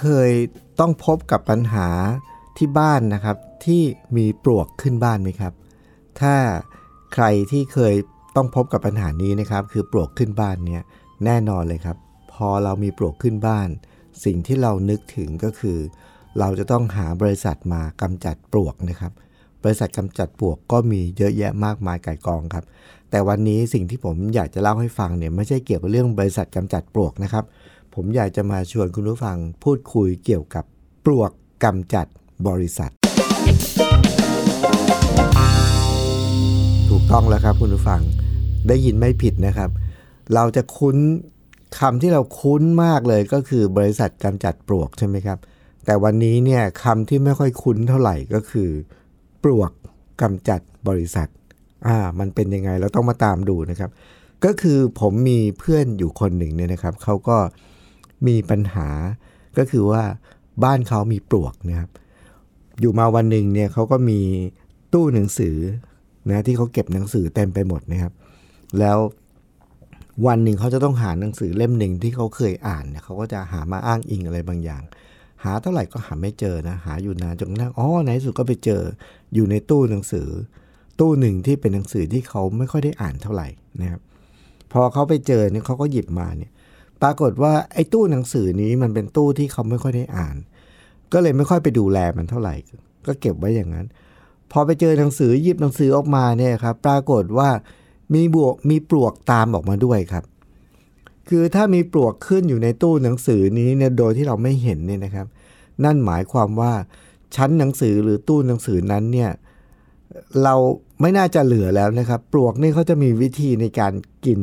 เคยต้องพบกับปัญหาที่บ้านนะครับ ที่มีปลวกขึ้นบ้านไหมครับ ถ้าใครที่เคยต้องพบกับปัญหานี้นะครับ คือปลวกขึ้นบ้านเนี่ยแน่นอนเลยครับ พอเรามีปลวกขึ้นบ้าน สิ่งที่เรานึกถึงก็คือ เราจะต้องหาบริษัทมากำจัดปลวกนะครับ บริษัทกำจัดปลวกก็มีเยอะแยะมากมายไก่ายกองครับ แต่วันนี้สิ่งที่ผมอยากจะเล่าให้ฟังเนี่ยไม่ใช่เกี่ยวกับเรื่องบริษัทกำจัดปลวกนะครับ ผมอยากจะมาชวนคุณผู้ฟังพูดคุยเกี่ยวกับปลวกกำจัดบริษัท ถูกต้องแล้วครับคุณผู้ฟังได้ยินไม่ผิดนะครับ เราจะคุ้นคำที่เราคุ้นมากเลยก็คือบริษัทกำจัดปลวกใช่ไหมครับ แต่วันนี้เนี่ยคำที่ไม่ค่อยคุ้นเท่าไหร่ก็คือ ปลวกกำจัดบริษัทอ่ามันเป็นยังไงเราต้องมาตามดูนะครับ ก็คือผมมีเพื่อนอยู่คนหนึ่งเนี่ยนะครับเขาก็ มีปัญหา ก็คือว่าบ้านเขามีปลวกนะครับ อยู่มาวันหนึ่งเนี่ยเขาก็มีตู้หนังสือนะที่เขาเก็บหนังสือเต็มไปหมดนะครับ แล้ววันหนึ่งเขาจะต้องหาหนังสือเล่มหนึ่งที่เขาเคยอ่านเนี่ยเขาก็จะหามาอ้างอิงอะไรบางอย่าง หาเท่าไหร่ก็หาไม่เจอนะ หาอยู่นานจนกระทั่งอ๋อในที่สุดก็ไปเจออยู่ในตู้หนังสือ ตู้หนึ่งที่เป็นหนังสือที่เขาไม่ค่อยได้อ่านเท่าไหร่นะครับ พอเขาไปเจอเนี่ยเขาก็หยิบมาเนี่ย ปรากฏว่าไอ้ตู้หนังสือนี้มันเป็นตู้ที่เขาไม่ค่อยได้อ่าน ก็เลยไม่ค่อยไปดูแลมันเท่าไหร่ ก็เก็บไว้อย่างนั้น พอไปเจอหนังสือหยิบหนังสือออกมาเนี่ยครับ ปรากฏว่ามีบวกมีปลวกตามออกมาด้วยครับ คือถ้ามีปลวกขึ้นอยู่ในตู้หนังสือนี้เนี่ยโดยที่เราไม่เห็นเนี่ยนะครับ นั่นหมายความว่าชั้นหนังสือหรือตู้หนังสือนั้นเนี่ยเราไม่น่าจะเหลือแล้วนะครับ ปลวกนี่เขาจะมีวิธีในการกิน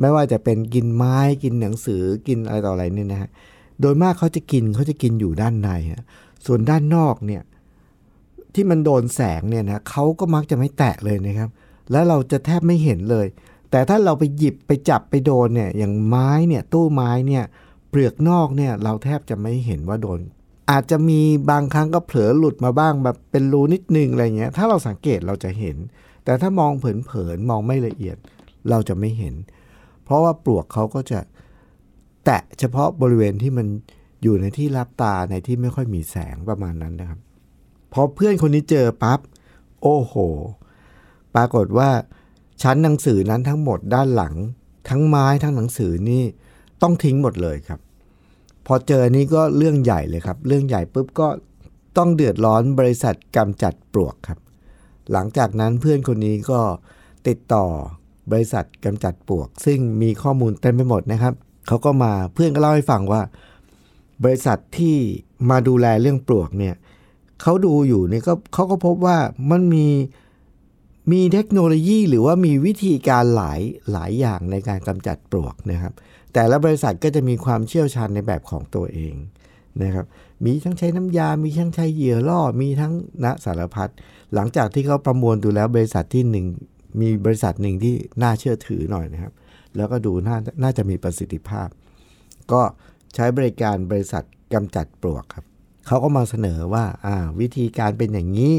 ไม่ว่าจะเป็นกินไม้กินหนังสือกินอะไรต่ออะไรเนี่ยนะฮะโดยมากเขาจะกินเขาจะกินอยู่ด้านในฮะส่วนด้านนอกเนี่ยที่มันโดนแสงเนี่ยนะเขาก็มักจะไม่แตะเลยนะครับ แล้วเราจะแทบไม่เห็นเลย แต่ถ้าเราไปหยิบไปจับไปโดนเนี่ยอย่างไม้เนี่ยตู้ไม้เนี่ยเปลือกนอกเนี่ยเราแทบจะไม่เห็นว่าโดน อาจจะมีบางครั้งก็เผลอหลุดมาบ้างแบบเป็นรูนิดนึงอะไรเงี้ยถ้าเราสังเกตเราจะเห็น แต่ถ้ามองเผินๆมองไม่ละเอียด เราจะไม่เห็น เพราะว่าปลวกเขาก็จะแตะเฉพาะบริเวณที่มันอยู่ในที่รับตาในที่ไม่ค่อยมีแสงประมาณนั้นนะครับ พอเพื่อนคนนี้เจอปั๊บโอ้โห ปรากฏว่าชั้นหนังสือนั้นทั้งหมดด้านหลัง ทั้งไม้ทั้งหนังสือนี่ต้องทิ้งหมดเลยครับ พอเจอนี้ก็เรื่องใหญ่เลยครับ เรื่องใหญ่ปุ๊บก็ต้องเดือดร้อนบริษัทกำจัดปลวกครับ หลังจากนั้นเพื่อนคนนี้ก็ติดต่อ บริษัทกำจัดปลวก ซึ่งมีข้อมูลเต็มไปหมดนะครับเขาก็มาเพื่อนก็เล่าให้ฟังว่า บริษัทที่มาดูแลเรื่องปลวกเนี่ยเขาดูอยู่เนี่ยก็เขาก็พบว่ามันมีมีเทคโนโลยีหรือว่ามีวิธีการหลายหลายอย่างในการกำจัดปลวกนะครับ แต่ละบริษัทก็จะมีความเชี่ยวชาญในแบบของตัวเองนะครับมีทั้งใช้น้ำยา มีทั้งใช้เหยื่อล่อ มีทั้งณสารพัดหลังจากที่เขาประมวลดูแล้วบริษัทที่หนึ่ง มีบริษัทหนึ่งที่น่าเชื่อถือหน่อยนะครับ แล้วก็ดูน่าน่าจะมีประสิทธิภาพ ก็ใช้บริการบริษัทกำจัดปลวกครับเขาก็มาเสนอว่าอ่าวิธีการเป็นอย่างนี้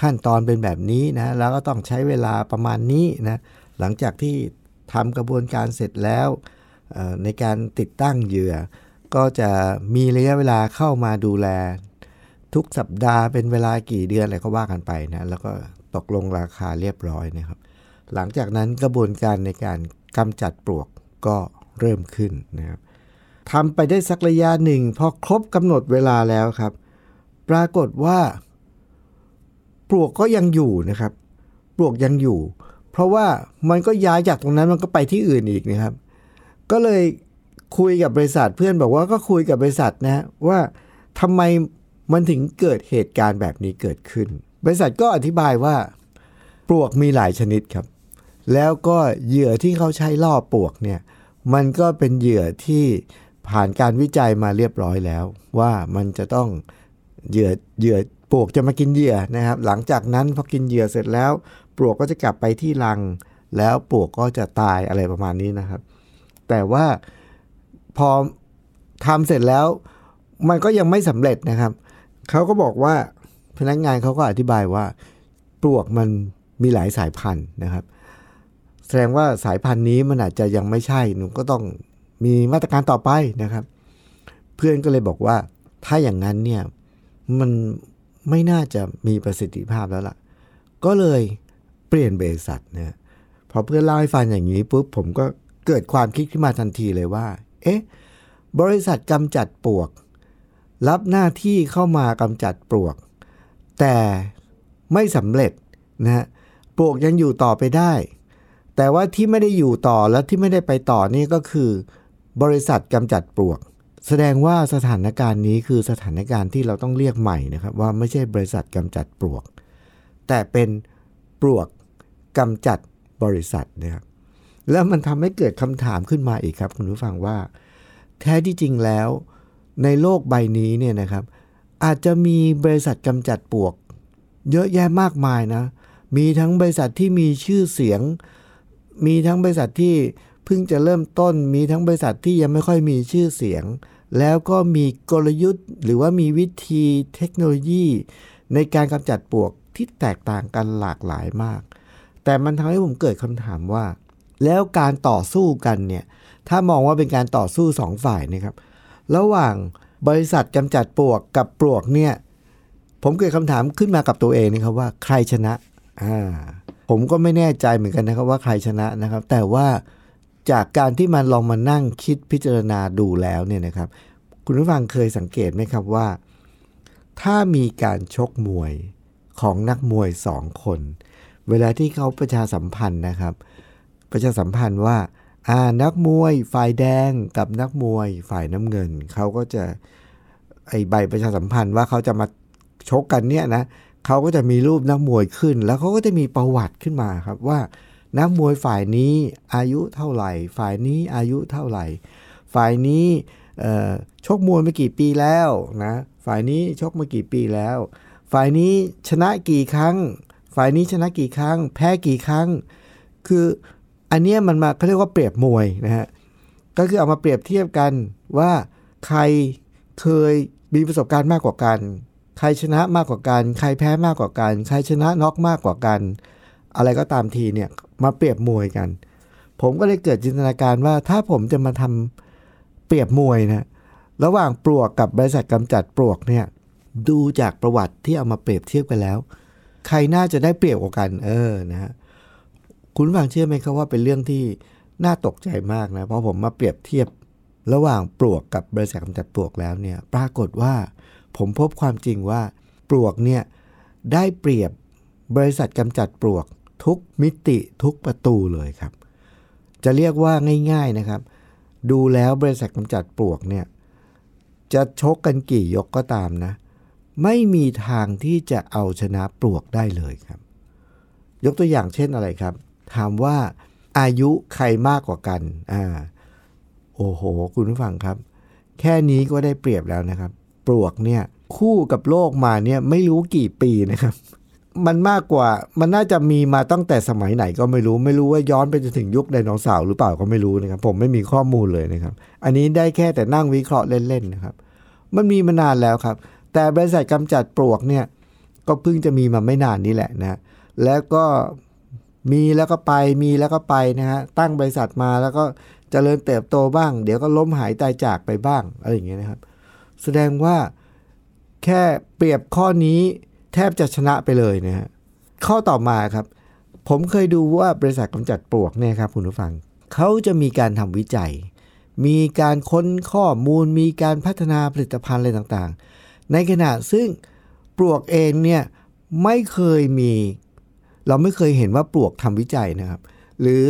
ขั้นตอนเป็นแบบนี้นะแล้วก็ต้องใช้เวลาประมาณนี้นะหลังจากที่ทำกระบวนการเสร็จแล้วในการติดตั้งเหยื่อ ก็จะมีระยะเวลาเข้ามาดูแล ทุกสัปดาห์เป็นเวลากี่เดือนอะไรก็ว่ากันไปนะแล้วก็ตกลงราคาเรียบร้อยนะครับ หลังจากนั้นกระบวนการในการกำจัดปลวกก็เริ่มขึ้นนะครับทำไปได้สักระยะหนึ่งพอครบกำหนดเวลาแล้วครับ ปรากฏว่า ปลวกก็ยังอยู่นะครับ ปลวกยังอยู่ เพราะว่ามันก็ย้ายจากตรงนั้นมันก็ไปที่อื่นอีกนะครับ ก็เลยคุยกับบริษัทเพื่อนบอกว่าก็คุยกับบริษัทนะว่าทำไมมันถึงเกิดเหตุการณ์แบบนี้เกิดขึ้น บริษัทก็อธิบายว่า ปลวกมีหลายชนิดครับ แล้วก็เหยื่อที่เขาใช้ล่อปลวกเนี่ยมันก็เป็นเหยื่อที่ผ่านการวิจัยมาเรียบร้อยแล้ว ว่ามันจะต้องเหยื่อเหยื่อปลวกจะมากินเหยื่อนะครับ หลังจากนั้นพอกินเหยื่อเสร็จแล้ว ปลวกก็จะกลับไปที่รัง แล้วปลวกก็จะตายอะไรประมาณนี้นะครับ แต่ว่าพอทำเสร็จแล้ว มันก็ยังไม่สำเร็จนะครับเขาก็บอกว่าพนักงานเขาก็อธิบายว่า ปลวกมันมีหลายสายพันธุ์นะครับ แสดงว่าสายพันธุ์นี้มันอาจจะยังไม่ใช่หนูก็ต้องมีมาตรการต่อไปนะครับ เพื่อนก็เลยบอกว่า ถ้าอย่างนั้นเนี่ยมันไม่น่าจะมีประสิทธิภาพแล้วล่ะ ก็เลยเปลี่ยนบริษัทนะพอเพื่อนเล่าให้ฟังอย่างนี้ปุ๊บผมก็เกิดความคิดขึ้นมาทันทีเลยว่า เอ๊ะ บริษัทกำจัดปลวก รับหน้าที่เข้ามากำจัดปลวก แต่ไม่สำเร็จนะฮะปลวกยังอยู่ต่อไปได้ แต่ว่าที่ไม่ได้อยู่ต่อและที่ไม่ได้ไปต่อนี่ก็คือ บริษัทกำจัดปลวก แสดงว่าสถานการณ์นี้คือสถานการณ์ที่เราต้องเรียกใหม่นะครับว่าไม่ใช่บริษัทกำจัดปลวก แต่เป็นปลวกกำจัดบริษัทนะครับแล้วมันทำให้เกิดคำถามขึ้นมาอีกครับ คุณผู้ฟังว่า แท้ที่จริงแล้ว ในโลกใบนี้เนี่ยนะครับ อาจจะมีบริษัทกำจัดปลวก เยอะแยะมากมายนะ มีทั้งบริษัทที่มีชื่อเสียง มีทั้งบริษัทที่เพิ่งจะเริ่มต้น มีทั้งบริษัทที่ยังไม่ค่อยมีชื่อเสียง แล้วก็มีกลยุทธ์ หรือว่ามีวิธีเทคโนโลยี ในการกำจัดปลวกที่แตกต่างกันหลากหลายมาก แต่มันทำให้ผมเกิดคำถามว่า แล้วการต่อสู้กันเนี่ยถ้ามองว่าเป็นการต่อสู้สองฝ่ายนะครับ ระหว่างบริษัทกำจัดปลวกกับปลวกเนี่ย ผมเกิดคำถามขึ้นมากับตัวเองนะครับว่าใครชนะอ่า ผมก็ไม่แน่ใจเหมือนกันนะครับว่าใครชนะนะครับ แต่ว่าจากการที่มันลองมานั่งคิดพิจารณาดูแล้วเนี่ยนะครับ คุณผู้ฟังเคยสังเกตไหมครับว่า ถ้ามีการชกมวยของนักมวยสองคน เวลาที่เขาประชาสัมพันธ์นะครับ ประชาสัมพันธ์ว่าอ่านักมวยฝ่ายแดงกับนักมวยฝ่ายน้ำเงินเขาก็จะไอใบประชาสัมพันธ์ว่าเขาจะมาชกกันเนี่ยนะ เขาก็จะมีรูปนักมวยขึ้น แล้วเขาก็จะมีประวัติขึ้นมาครับว่านักมวยฝ่ายนี้อายุเท่าไหร่ ฝ่ายนี้อายุเท่าไหร่ ฝ่ายนี้ชกมวยมากี่ปีแล้วนะฝ่ายนี้ชกมากี่ปีแล้ว ฝ่ายนี้ชนะกี่ครั้ง ฝ่ายนี้ชนะกี่ครั้ง แพ้กี่ครั้ง คืออันนี้มันมาเขาเรียกว่าเปรียบมวยนะฮะก็คือเอามาเปรียบเทียบกันว่าใครเคยมีประสบการณ์มากกว่ากัน ใครชนะมากกว่ากัน ใครแพ้มากกว่ากัน ใครชนะน็อกมากกว่ากัน อะไรก็ตามทีเนี่ยมาเปรียบมวยกัน ผมก็เลยเกิดจินตนาการว่าถ้าผมจะมาทำเปรียบมวยนะระหว่างปลวกกับบริษัทกำจัดปลวกเนี่ยดูจากประวัติที่เอามาเปรียบเทียบกันแล้ว ใครน่าจะได้เปรียบกว่ากัน เออนะฮะคุณฟังเชื่อไหมครับว่าเป็นเรื่องที่น่าตกใจมากนะเพราะผมมาเปรียบเทียบระหว่างปลวกกับบริษัทกำจัดปลวกแล้วเนี่ย ปรากฏว่า ผมพบความจริงว่าปลวกเนี่ยได้เปรียบบริษัทกำจัดปลวกทุกมิติทุกประตูเลยครับ จะเรียกว่าง่าย ๆนะครับ ดูแล้วบริษัทกำจัดปลวกเนี่ยจะชกกันกี่ยกก็ตามนะ ไม่มีทางที่จะเอาชนะปลวกได้เลยครับ ยกตัวอย่างเช่นอะไรครับ ถามว่าอายุใครมากกว่ากันอ่าโอ้โห คุณผู้ฟังครับ แค่นี้ก็ได้เปรียบแล้วนะครับ ปลวกเนี่ยคู่กับโลกมาเนี่ยไม่รู้กี่ปีนะครับ มันมากกว่ามันน่าจะมีมาตั้งแต่สมัยไหนก็ไม่รู้ ไม่รู้ว่าย้อนไปจนถึงยุคไดโนเสาร์หรือเปล่าก็ไม่รู้นะครับ ผมไม่มีข้อมูลเลยนะครับ อันนี้ได้แค่แต่นั่งวิเคราะห์เล่นๆนะครับ มันมีมานานแล้วครับ แต่บริษัทกำจัดปลวกเนี่ยก็เพิ่งจะมีมาไม่นานนี้แหละนะแล้วก็มีแล้วก็ไปมีแล้วก็ไปนะฮะตั้งบริษัทมาแล้วก็เจริญเติบโตบ้าง เดี๋ยวก็ล้มหายตายจากไปบ้างอะไรอย่างเงี้ยนะครับ แสดงว่าแค่เปรียบข้อนี้แทบจะชนะไปเลยนะฮะข้อต่อมาครับ ผมเคยดูว่าบริษัทกำจัดปลวกเนี่ยครับคุณผู้ฟังเขาจะมีการทำวิจัย มีการค้นข้อมูล มีการพัฒนาผลิตภัณฑ์อะไรต่างๆ ในขณะซึ่งปลวกเองเนี่ยไม่เคยมี เราไม่เคยเห็นว่าปลวกทำวิจัยนะครับ หรือ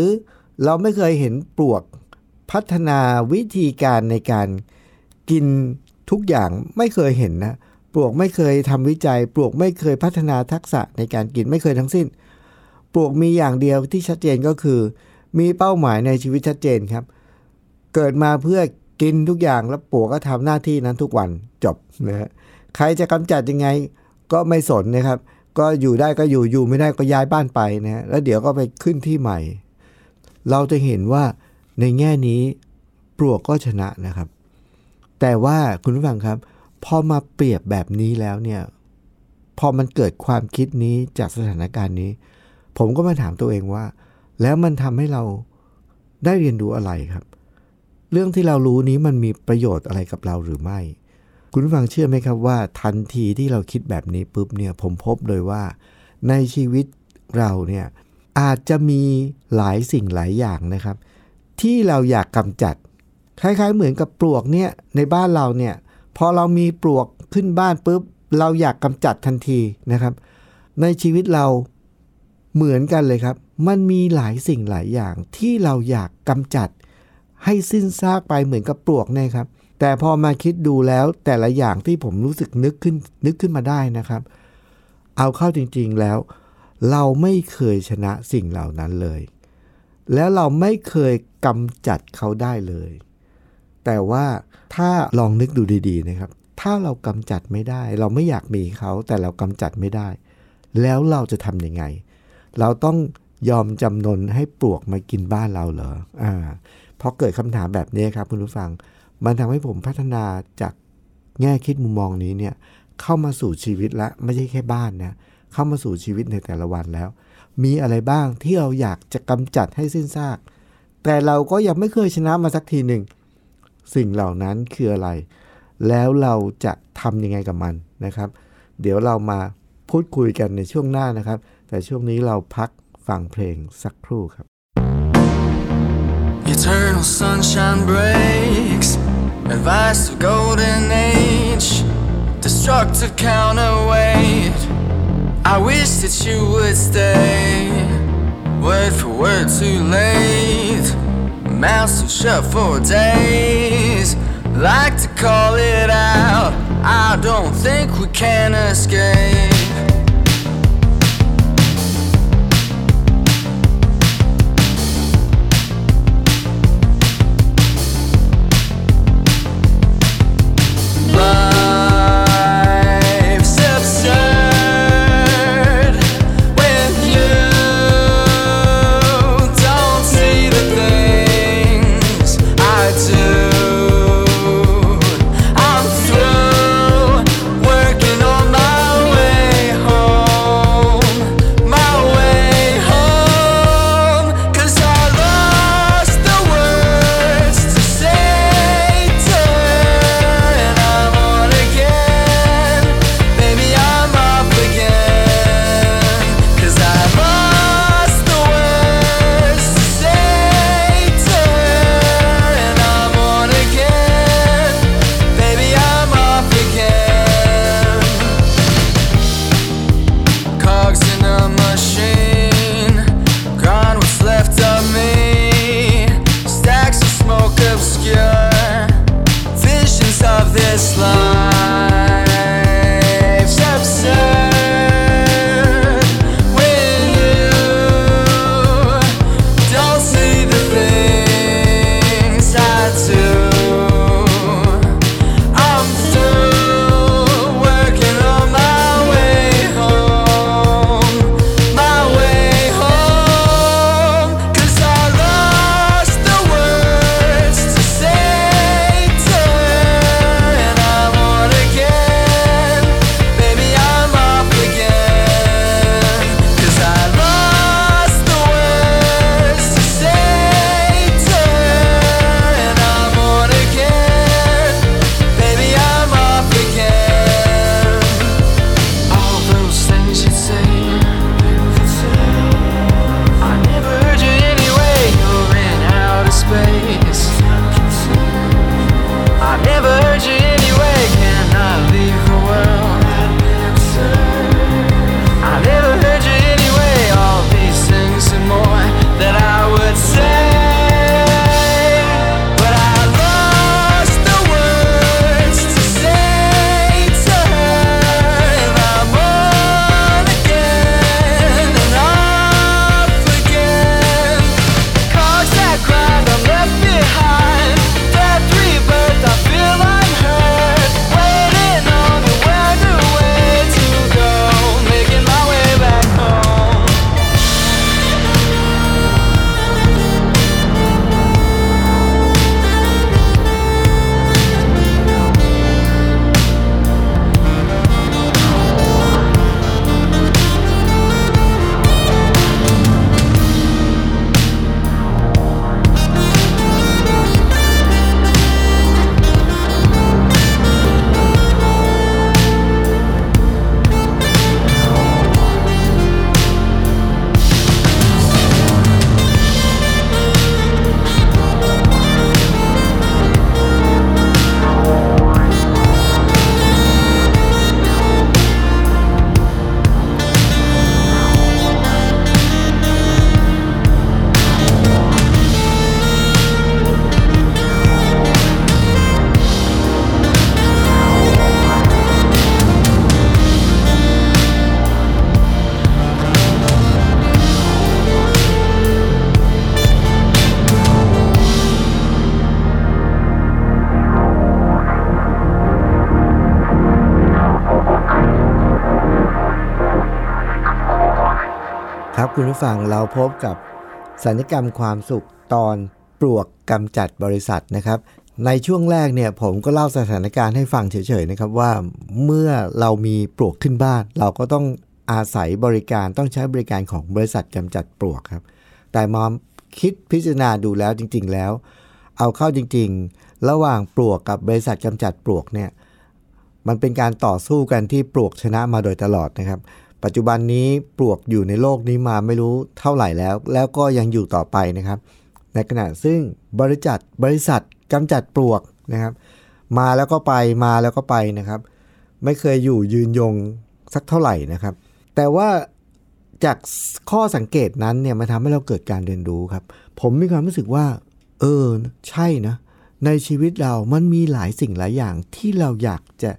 เราไม่เคยเห็นปลวกพัฒนาวิธีการในการกิน ทุกอย่างไม่เคยเห็นนะปลวกไม่เคยทำวิจัย ปลวกไม่เคยพัฒนาทักษะในการกินไม่เคยทั้งสิ้น ปลวกมีอย่างเดียวที่ชัดเจนก็คือ มีเป้าหมายในชีวิตชัดเจนครับ เกิดมาเพื่อกินทุกอย่างแล้วปลวกก็ทำหน้าที่นั้นทุกวันจบนะฮะใครจะกำจัดยังไงก็ไม่สนนะครับ ก็อยู่ได้ก็อยู่อยู่ไม่ได้ก็ย้ายบ้านไปนะฮะแล้วเดี๋ยวก็ไปขึ้นที่ใหม่ เราจะเห็นว่าในแง่นี้ปลวกก็ชนะนะครับ แต่ว่าคุณผู้ฟังครับ พอมาเปรียบแบบนี้แล้วเนี่ย พอมันเกิดความคิดนี้จากสถานการณ์นี้ ผมก็มาถามตัวเองว่า แล้วมันทำให้เราได้เรียนรู้อะไรครับ เรื่องที่เรารู้นี้มันมีประโยชน์อะไรกับเราหรือไม่ คุณฟังเชื่อไหมครับว่า ทันทีที่เราคิดแบบนี้ปุ๊บเนี่ยผมพบเลยว่า ในชีวิตเราเนี่ยอาจจะมีหลายสิ่งหลายอย่างนะครับ ที่เราอยากกำจัด คล้ายๆเหมือนกับปลวกเนี่ยในบ้านเราเนี่ยพอเรามีปลวกขึ้นบ้านปุ๊บเราอยากกำจัดทันทีนะครับ ในชีวิตเราเหมือนกันเลยครับ มันมีหลายสิ่งหลายอย่างที่เราอยากกำจัด ให้สิ้นซากไปเหมือนกับปลวกเนี่ยครับ แต่พอมาคิดดูแล้วแต่ละอย่างที่ผมรู้สึกนึกขึ้นนึกขึ้นมาได้นะครับ เอาเข้าจริงๆแล้ว เราไม่เคยชนะสิ่งเหล่านั้นเลย แล้วเราไม่เคยกำจัดเขาได้เลย แต่ว่าถ้าลองนึกดูดีๆนะครับ ถ้าเรากำจัดไม่ได้ เราไม่อยากมีเขาแต่เรากำจัดไม่ได้ แล้วเราจะทำยังไง เราต้องยอมจำนนให้ปลวกมากินบ้านเราเหรออ่าพอเกิดคำถามแบบนี้ครับคุณผู้ฟัง มันทำให้ผมพัฒนาจากแง่คิดมุมมองนี้เนี่ยเข้ามาสู่ชีวิตละไม่ใช่แค่บ้านนะเข้ามาสู่ชีวิตในแต่ละวันแล้ว มีอะไรบ้างที่เราอยากจะกำจัดให้สิ้นซาก แต่เราก็ยังไม่เคยชนะมาสักทีหนึ่ง สิ่งเหล่านั้นคืออะไร แล้วเราจะทำยังไงกับมันนะครับ เดี๋ยวเรามาพูดคุยกันในช่วงหน้านะครับ แต่ช่วงนี้เราพักฟังเพลงสักครู่ครับ Eternal sunshine breaks. Advice of golden age. Destructive counterweight. I wish that you would stay. Word for word, too late. Mouth so shut for days. Like to call it out. I don't think we can escape. คุณผู้ฟังเราพบกับสัญญกรรมความสุขตอนปลวกกำจัดบริษัทนะครับ ในช่วงแรกเนี่ยผมก็เล่าสถานการณ์ให้ฟังเฉยๆนะครับว่าเมื่อเรามีปลวกขึ้นบ้าน เราก็ต้องอาศัยบริการต้องใช้บริการของบริษัทกำจัดปลวกครับ แต่มาคิดพิจารณาดูแล้วจริง ๆ แล้ว เอาเข้าจริง ๆ ระหว่างปลวกกับบริษัทกำจัดปลวกเนี่ยมันเป็นการต่อสู้กันที่ปลวกชนะมาโดยตลอดนะครับ ปัจจุบันนี้ปลวกอยู่ในโลกนี้มาไม่รู้เท่าไหร่แล้ว แล้วก็ยังอยู่ต่อไปนะครับ ในขณะซึ่งบริษัทบริษัทกำจัดปลวกนะครับ มาแล้วก็ไปมาแล้วก็ไปนะครับ ไม่เคยอยู่ยืนยงสักเท่าไหร่นะครับ แต่ว่าจากข้อสังเกตนั้นเนี่ยมันทำให้เราเกิดการเรียนรู้ครับ ผมมีความรู้สึกว่า เออ ใช่นะ ในชีวิตเรามันมีหลายสิ่งหลายอย่างที่เราอยากจะ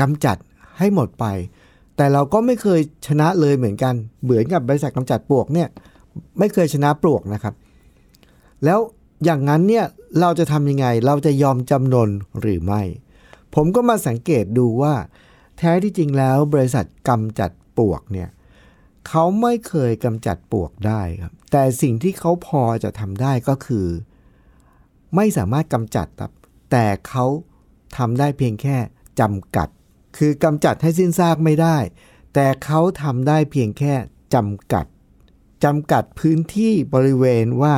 กำจัดให้หมดไป แต่เราก็ไม่เคยชนะเลยเหมือนกัน เหมือนกับบริษัทกำจัดปลวกเนี่ยไม่เคยชนะปลวกนะครับ แล้วอย่างนั้นเนี่ยเราจะทำยังไงเราจะยอมจำนนหรือไม่ ผมก็มาสังเกตดูว่า แท้ที่จริงแล้วบริษัทกำจัดปลวกเนี่ยเขาไม่เคยกำจัดปลวกได้ครับแต่สิ่งที่เขาพอจะทำได้ก็คือ ไม่สามารถกำจัดครับแต่เขาทำได้เพียงแค่จำกัด คือกำจัดให้สิ้นซากไม่ได้ แต่เขาทำได้เพียงแค่จำกัดจำกัดพื้นที่บริเวณว่า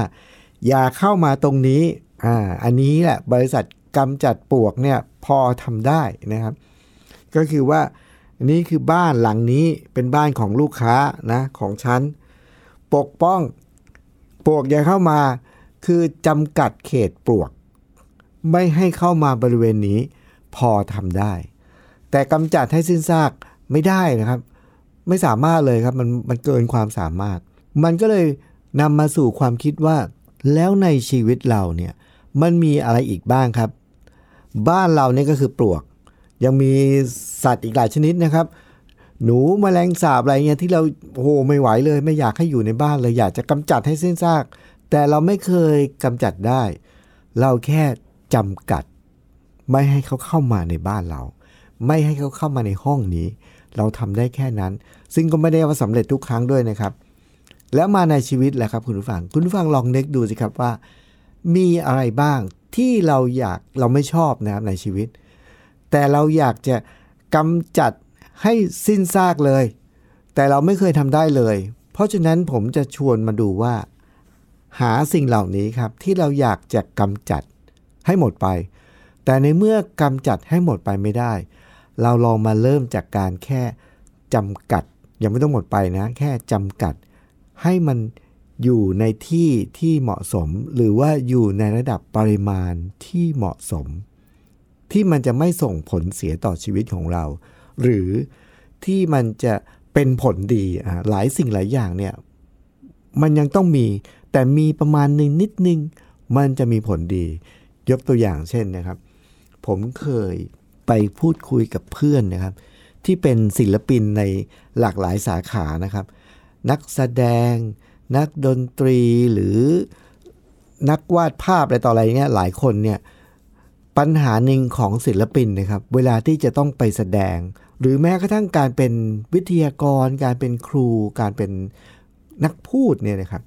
อย่าเข้ามาตรงนี้อ่าอันนี้แหละบริษัทกำจัดปลวกเนี่ยพอทำได้นะครับ ก็คือว่านี่คือบ้านหลังนี้เป็นบ้านของลูกค้านะของฉันปกป้องปลวกอย่าเข้ามาคือจำกัดเขตปลวก ไม่ให้เข้ามาบริเวณนี้พอทำได้ แต่กำจัดให้สิ้นซากไม่ได้นะครับ ไม่สามารถเลยครับมันมันเกินความสามารถ มันก็เลยนำมาสู่ความคิดว่า แล้วในชีวิตเราเนี่ยมันมีอะไรอีกบ้างครับ บ้านเราเนี่ยก็คือปลวก ยังมีสัตว์อีกหลายชนิดนะครับ หนูมแมลงสาบอะไรเงี้ยที่เราโอ้โหไม่ไหวเลย ไม่อยากให้อยู่ในบ้านเลยอยากจะกำจัดให้สิ้นซาก แต่เราไม่เคยกำจัดได้ เราแค่จำกัด ไม่ให้เขาเข้ามาในบ้านเรา ไม่ให้เขาเข้ามาในห้องนี้ เราทำได้แค่นั้น ซึ่งก็ไม่ได้ว่าสำเร็จทุกครั้งด้วยนะครับ แล้วมาในชีวิตแหละครับคุณผู้ฟัง คุณผู้ฟังลองนึกดูสิครับว่า มีอะไรบ้างที่เราอยากเราไม่ชอบนะครับในชีวิต แต่เราอยากจะกำจัดให้สิ้นซากเลย แต่เราไม่เคยทำได้เลย เพราะฉะนั้นผมจะชวนมาดูว่า หาสิ่งเหล่านี้ครับ ที่เราอยากจะกำจัดให้หมดไป แต่ในเมื่อกำจัดให้หมดไปไม่ได้ เราลองมาเริ่มจากการแค่จำกัด ยังไม่ต้องหมดไปนะ แค่จำกัด ให้มันอยู่ในที่ที่เหมาะสม หรือว่าอยู่ในระดับปริมาณที่เหมาะสม ที่มันจะไม่ส่งผลเสียต่อชีวิตของเรา หรือที่มันจะเป็นผลดีอ่าหลายสิ่งหลายอย่างเนี่ยมันยังต้องมีแต่มีประมาณหนึ่งนิดนึง มันจะมีผลดี ยกตัวอย่างเช่นนะครับ ผมเคย ไปพูดคุยกับเพื่อนนะครับ ที่เป็นศิลปินในหลากหลายสาขานะครับ นักแสดง นักดนตรีหรือนักวาดภาพอะไรต่ออะไรเงี้ยหลายคนเนี่ยปัญหาหนึ่งของศิลปินนะครับ เวลาที่จะต้องไปแสดง หรือแม้กระทั่งการเป็นวิทยากร การเป็นครู การเป็นนักพูดเนี่ยนะครับ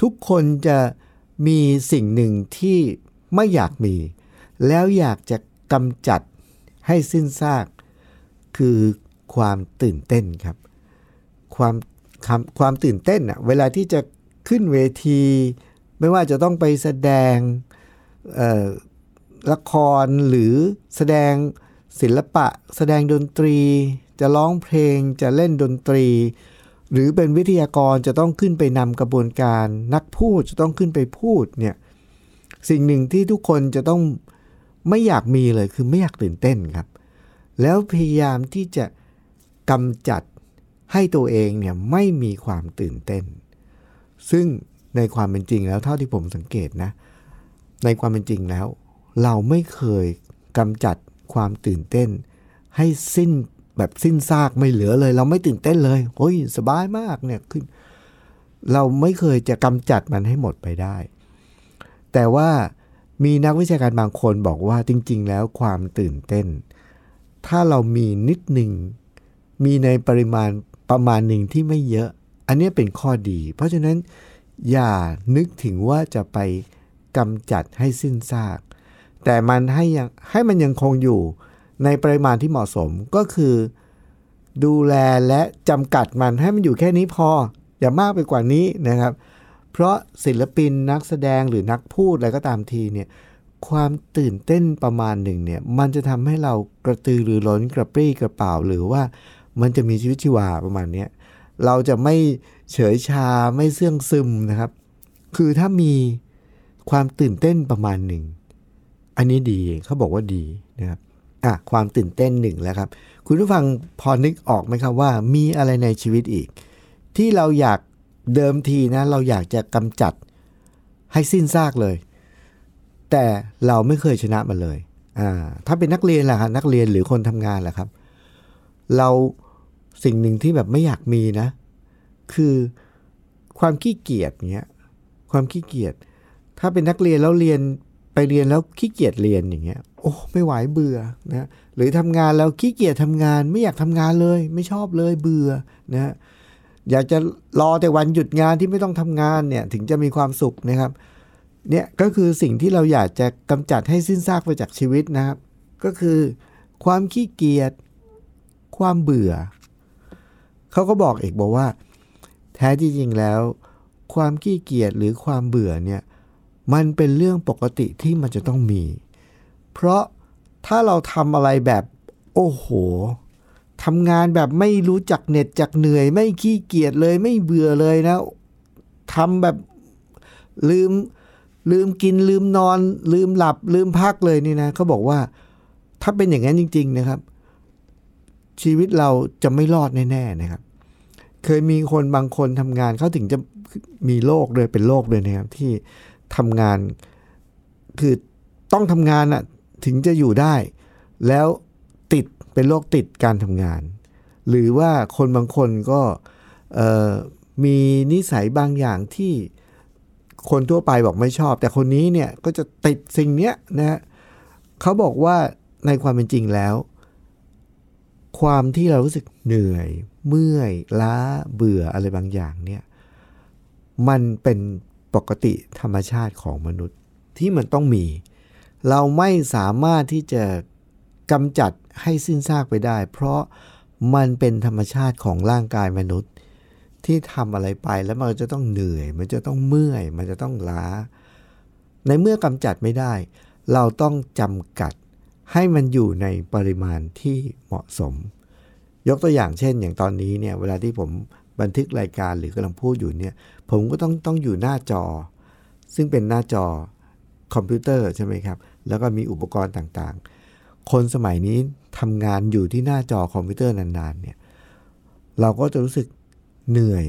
ทุกคนจะมีสิ่งหนึ่งที่ไม่อยากมี แล้วอยากจะกำจัด ให้สิ้นซาก คือความตื่นเต้นครับความความความตื่นเต้นอะเวลาที่จะขึ้นเวที ไม่ว่าจะต้องไปแสดงละครหรือแสดงศิลปะ แสดงดนตรี จะร้องเพลงจะเล่นดนตรี หรือเป็นวิทยากรจะต้องขึ้นไปนำกระบวนการ นักพูดจะต้องขึ้นไปพูดเนี่ยสิ่งหนึ่งที่ทุกคนจะต้อง ไม่อยากมีเลยคือไม่อยากตื่นเต้นครับ แล้วพยายามที่จะกำจัดให้ตัวเองเนี่ยไม่มีความตื่นเต้น ซึ่งในความเป็นจริงแล้วเท่าที่ผมสังเกตนะ ในความเป็นจริงแล้ว เราไม่เคยกำจัดความตื่นเต้น ให้สิ้นแบบสิ้นซากไม่เหลือเลย เราไม่ตื่นเต้นเลยโอ้ยสบายมากเนี่ยขึ้น เราไม่เคยจะกำจัดมันให้หมดไปได้ แต่ว่า มีนักวิชาการบางคนบอกว่าจริง ๆ แล้วความตื่นเต้น ถ้าเรามีนิดหนึ่ง มีในปริมาณประมาณหนึ่งที่ไม่เยอะ อันนี้เป็นข้อดี เพราะฉะนั้นอย่านึกถึงว่าจะไปกำจัดให้สิ้นซาก แต่มันให้ยังให้มันยังคงอยู่ในปริมาณที่เหมาะสมก็คือ ดูแลและจำกัดมันให้มันอยู่แค่นี้พอ อย่ามากไปกว่านี้นะครับ เพราะศิลปินนักแสดงหรือนักพูดอะไรก็ตามทีเนี่ยความตื่นเต้นประมาณหนึ่งเนี่ยมันจะทำให้เรากระตือรือร้นกระปรี้กระเป๋าหรือว่ามันจะมีชีวิตชีวาประมาณนี้เราจะไม่เฉยชาไม่เสื่องซึมนะครับ คือถ้ามีความตื่นเต้นประมาณหนึ่ง อันนี้ดีเขาบอกว่าดีนะครับอะความตื่นเต้นหนึ่งแล้วครับ คุณผู้ฟังพอนึกออกไหมครับว่ามีอะไรในชีวิตอีก ที่เราอยาก เดิมทีนะเราอยากจะกำจัดให้สิ้นซากเลย แต่เราไม่เคยชนะมันเลยอ่าถ้าเป็นนักเรียนล่ะครับนักเรียนหรือคนทำงานล่ะครับ เราสิ่งหนึ่งที่แบบไม่อยากมีนะ คือความขี้เกียจเงี้ยความขี้เกียจถ้าเป็นนักเรียนแล้วเรียนไปเรียนแล้วขี้เกียจเรียนอย่างเงี้ย โอ้ไม่ไหวเบื่อนะหรือทำงานแล้วขี้เกียจทำงาน ไม่อยากทำงานเลย ไม่ชอบเลยเบื่อนะ อยากจะรอแต่วันหยุดงานที่ไม่ต้องทำงานเนี่ยถึงจะมีความสุขนะครับเนี่ยก็คือสิ่งที่เราอยากจะกำจัดให้สิ้นซากไปจากชีวิตนะครับ ก็คือความขี้เกียจความเบื่อ เขาก็บอกอีกบอกว่า แท้ที่จริงแล้ว ความขี้เกียจหรือความเบื่อเนี่ยมันเป็นเรื่องปกติที่มันจะต้องมี เพราะถ้าเราทำอะไรแบบ โอ้โห ทำงานแบบไม่รู้จักเหน็ดจักเหนื่อย ไม่ขี้เกียจเลย ไม่เบื่อเลยนะทำแบบลืมลืมกินลืมนอน ลืมหลับ ลืมพักเลยนี่นะเขาบอกว่า ถ้าเป็นอย่างนั้นจริง ๆ นะครับ ชีวิตเราจะไม่รอดแน่ๆนะครับ เคยมีคนบางคนทำงานเขาถึงจะมีโรคเลยเป็นโรคเลยนะครับ ที่ทำงานคือต้องทำงานอะถึงจะอยู่ได้ แล้ว เป็นโรคติดการทำงาน หรือว่าคนบางคนก็มีนิสัยบางอย่างที่คนทั่วไปบอกไม่ชอบ แต่คนนี้เนี่ยก็จะติดสิ่งเนี้ยนะฮะเขาบอกว่าในความเป็นจริงแล้ว ความที่เรารู้สึกเหนื่อย เมื่อย ล้าเบื่ออะไรบางอย่างเนี่ยมันเป็นปกติธรรมชาติของมนุษย์ที่มันต้องมี เราไม่สามารถที่จะกำจัดให้สิ้นซากไปได้ เพราะมันเป็นธรรมชาติของร่างกายมนุษย์ ที่ทำอะไรไปแล้วมันจะต้องเหนื่อย มันจะต้องเมื่อย มันจะต้องล้า ในเมื่อกำจัดไม่ได้ เราต้องจำกัดให้มันอยู่ในปริมาณที่เหมาะสม ยกตัวอย่างเช่น อย่างตอนนี้เนี่ยเวลาที่ผมบันทึกรายการหรือกำลังพูดอยู่เนี่ย ผมก็ต้องต้องอยู่หน้าจอ ซึ่งเป็นหน้าจอคอมพิวเตอร์ใช่ไหมครับ แล้วก็มีอุปกรณ์ต่างๆ คนสมัยนี้ ทำงานอยู่ที่หน้าจอคอมพิวเตอร์นานๆเนี่ยเราก็จะรู้สึกเหนื่อย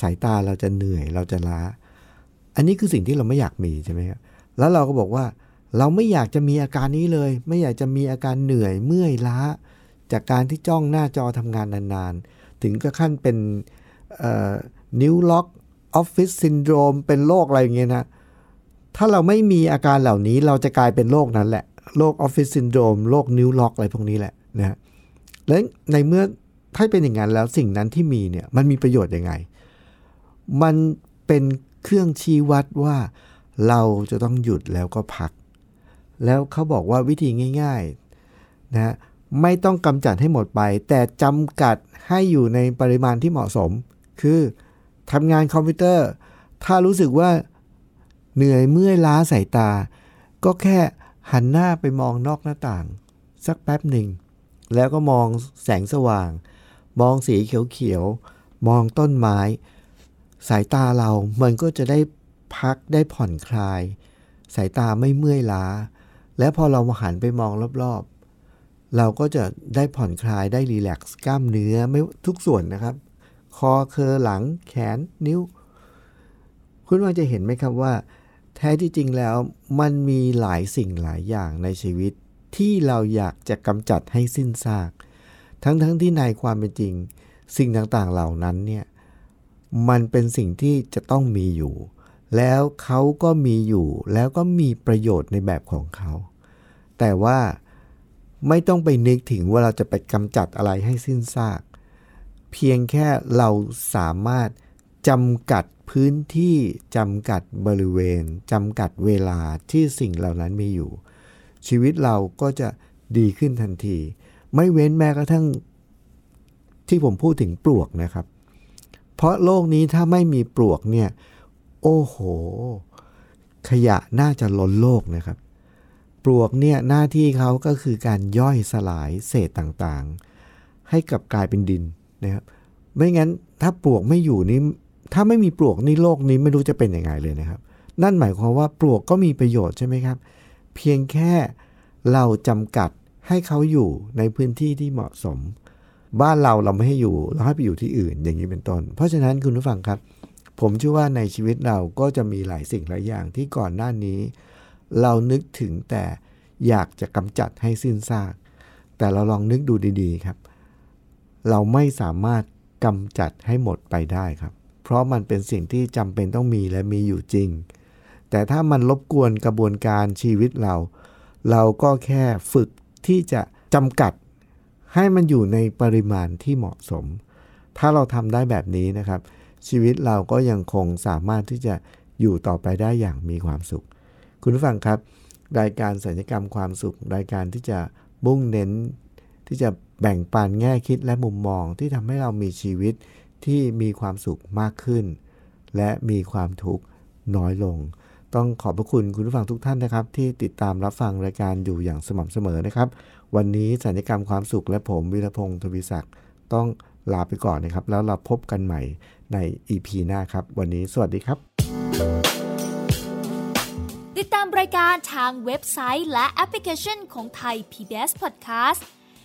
สายตาเราจะเหนื่อยเราจะล้า อันนี้คือสิ่งที่เราไม่อยากมีใช่ไหมครับแล้วเราก็บอกว่า เราไม่อยากจะมีอาการนี้เลย ไม่อยากจะมีอาการเหนื่อยเมื่อยล้า จากการที่จ้องหน้าจอทำงานนานๆ ถึงก็ขั้นเป็นนิ้วล็อกออฟฟิศซินโดรมเป็นโรคอะไรอย่างเงี้ยนะถ้าเราไม่มีอาการเหล่านี้เราจะกลายเป็นโรคนั้นแหละ โรคออฟฟิศซินโดรมโรคนิ้วล็อกอะไรพวกนี้แหละนะและในเมื่อถ้าเป็นอย่างนั้นแล้วสิ่งนั้นที่มีเนี่ยมันมีประโยชน์ยังไง มันเป็นเครื่องชี้วัดว่าเราจะต้องหยุดแล้วก็พัก แล้วเขาบอกว่าวิธีง่ายๆนะไม่ต้องกำจัดให้หมดไป แต่จำกัดให้อยู่ในปริมาณที่เหมาะสม คือทำงานคอมพิวเตอร์ ถ้ารู้สึกว่าเหนื่อยเมื่อยล้าสายตา ก็แค่ หันหน้าไปมองนอกหน้าต่าง สักแป๊บหนึ่ง แล้วก็มองแสงสว่าง มองสีเขียวๆ มองต้นไม้ สายตาเรามันก็จะได้พักได้ผ่อนคลาย สายตาไม่เมื่อยล้า และพอเราหันไปมองรอบๆ เราก็จะได้ผ่อนคลายได้รีแลกซ์กล้ามเนื้อไม่ทุกส่วนนะครับ คอเคอหลังแขนนิ้ว คุณว่าจะเห็นไหมครับว่า ท้ที่จริงแล้วมันมีหลายสิ่งหลายอย่างในชีวิต ที่เราอยากจะกำจัดให้สิ้นซาก ทั้งๆทที่ในความเป็นจริง สิ่งต่างๆเหล่านั้นเนี่ยมันเป็นสิ่งที่จะต้องมีอยู่ แล้วเขาก็มีอยู่แล้วก็มีประโยชน์ในแบบของเขา แต่ว่าไม่ต้องไปนึกถึงว่าเราจะไปกำจัดอะไรให้สิ้นซาก เพียงแค่เราสามารถ จำกัดพื้นที่จำกัดบริเวณจำกัดเวลาที่สิ่งเหล่านั้นมีอยู่ ชีวิตเราก็จะดีขึ้นทันที ไม่เว้นแม้กระทั่งที่ผมพูดถึงปลวกนะครับ เพราะโลกนี้ถ้าไม่มีปลวกเนี่ย โอ้โห ขยะน่าจะล้นโลกนะครับ ปลวกเนี่ยหน้าที่เขาก็คือการย่อยสลายเศษต่างๆ ให้กลับกลายเป็นดินนะครับไม่งั้นถ้าปลวกไม่อยู่นี่ ถ้าไม่มีปลวกนี่โลกนี้ไม่รู้จะเป็นยังไงเลยนะครับ นั่นหมายความว่าปลวกก็มีประโยชน์ใช่ไหมครับ เพียงแค่เราจำกัดให้เขาอยู่ในพื้นที่ที่เหมาะสม บ้านเราเราไม่ให้อยู่เราให้ไปอยู่ที่อื่นอย่างนี้เป็นต้น เพราะฉะนั้นคุณผู้ฟังครับ ผมเชื่อว่าในชีวิตเราก็จะมีหลายสิ่งหลายอย่างที่ก่อนหน้านี้ เรานึกถึงแต่อยากจะกำจัดให้สิ้นซาก แต่เราลองนึกดูดีๆครับ เราไม่สามารถกำจัดให้หมดไปได้ครับ เพราะมันเป็นสิ่งที่จำเป็นต้องมีและมีอยู่จริง แต่ถ้ามันรบกวนกระบวนการชีวิตเรา เราก็แค่ฝึกที่จะจำกัดให้มันอยู่ในปริมาณที่เหมาะสม ถ้าเราทำได้แบบนี้นะครับ ชีวิตเราก็ยังคงสามารถที่จะอยู่ต่อไปได้อย่างมีความสุข คุณผู้ฟังครับ รายการสัญญกรรมความสุข รายการที่จะมุ่งเน้น ที่จะแบ่งปันแง่คิดและมุมมองที่ทำให้เรามีชีวิต ที่มีความสุขมากขึ้น และมีความทุกข์น้อยลง ต้องขอบพระคุณคุณผู้ฟังทุกท่านนะครับ ที่ติดตามรับฟังรายการอยู่อย่างสม่ำเสมอนะครับ วันนี้สัญญกรรมความสุขและผมวิรพงศ์ทวีศักดิ์ต้องลาไปก่อนนะครับ แล้วเราพบกันใหม่ใน EP หน้าครับ วันนี้สวัสดีครับ ติดตามรายการทางเว็บไซต์และแอปพลิเคชันของไทย PBS Podcast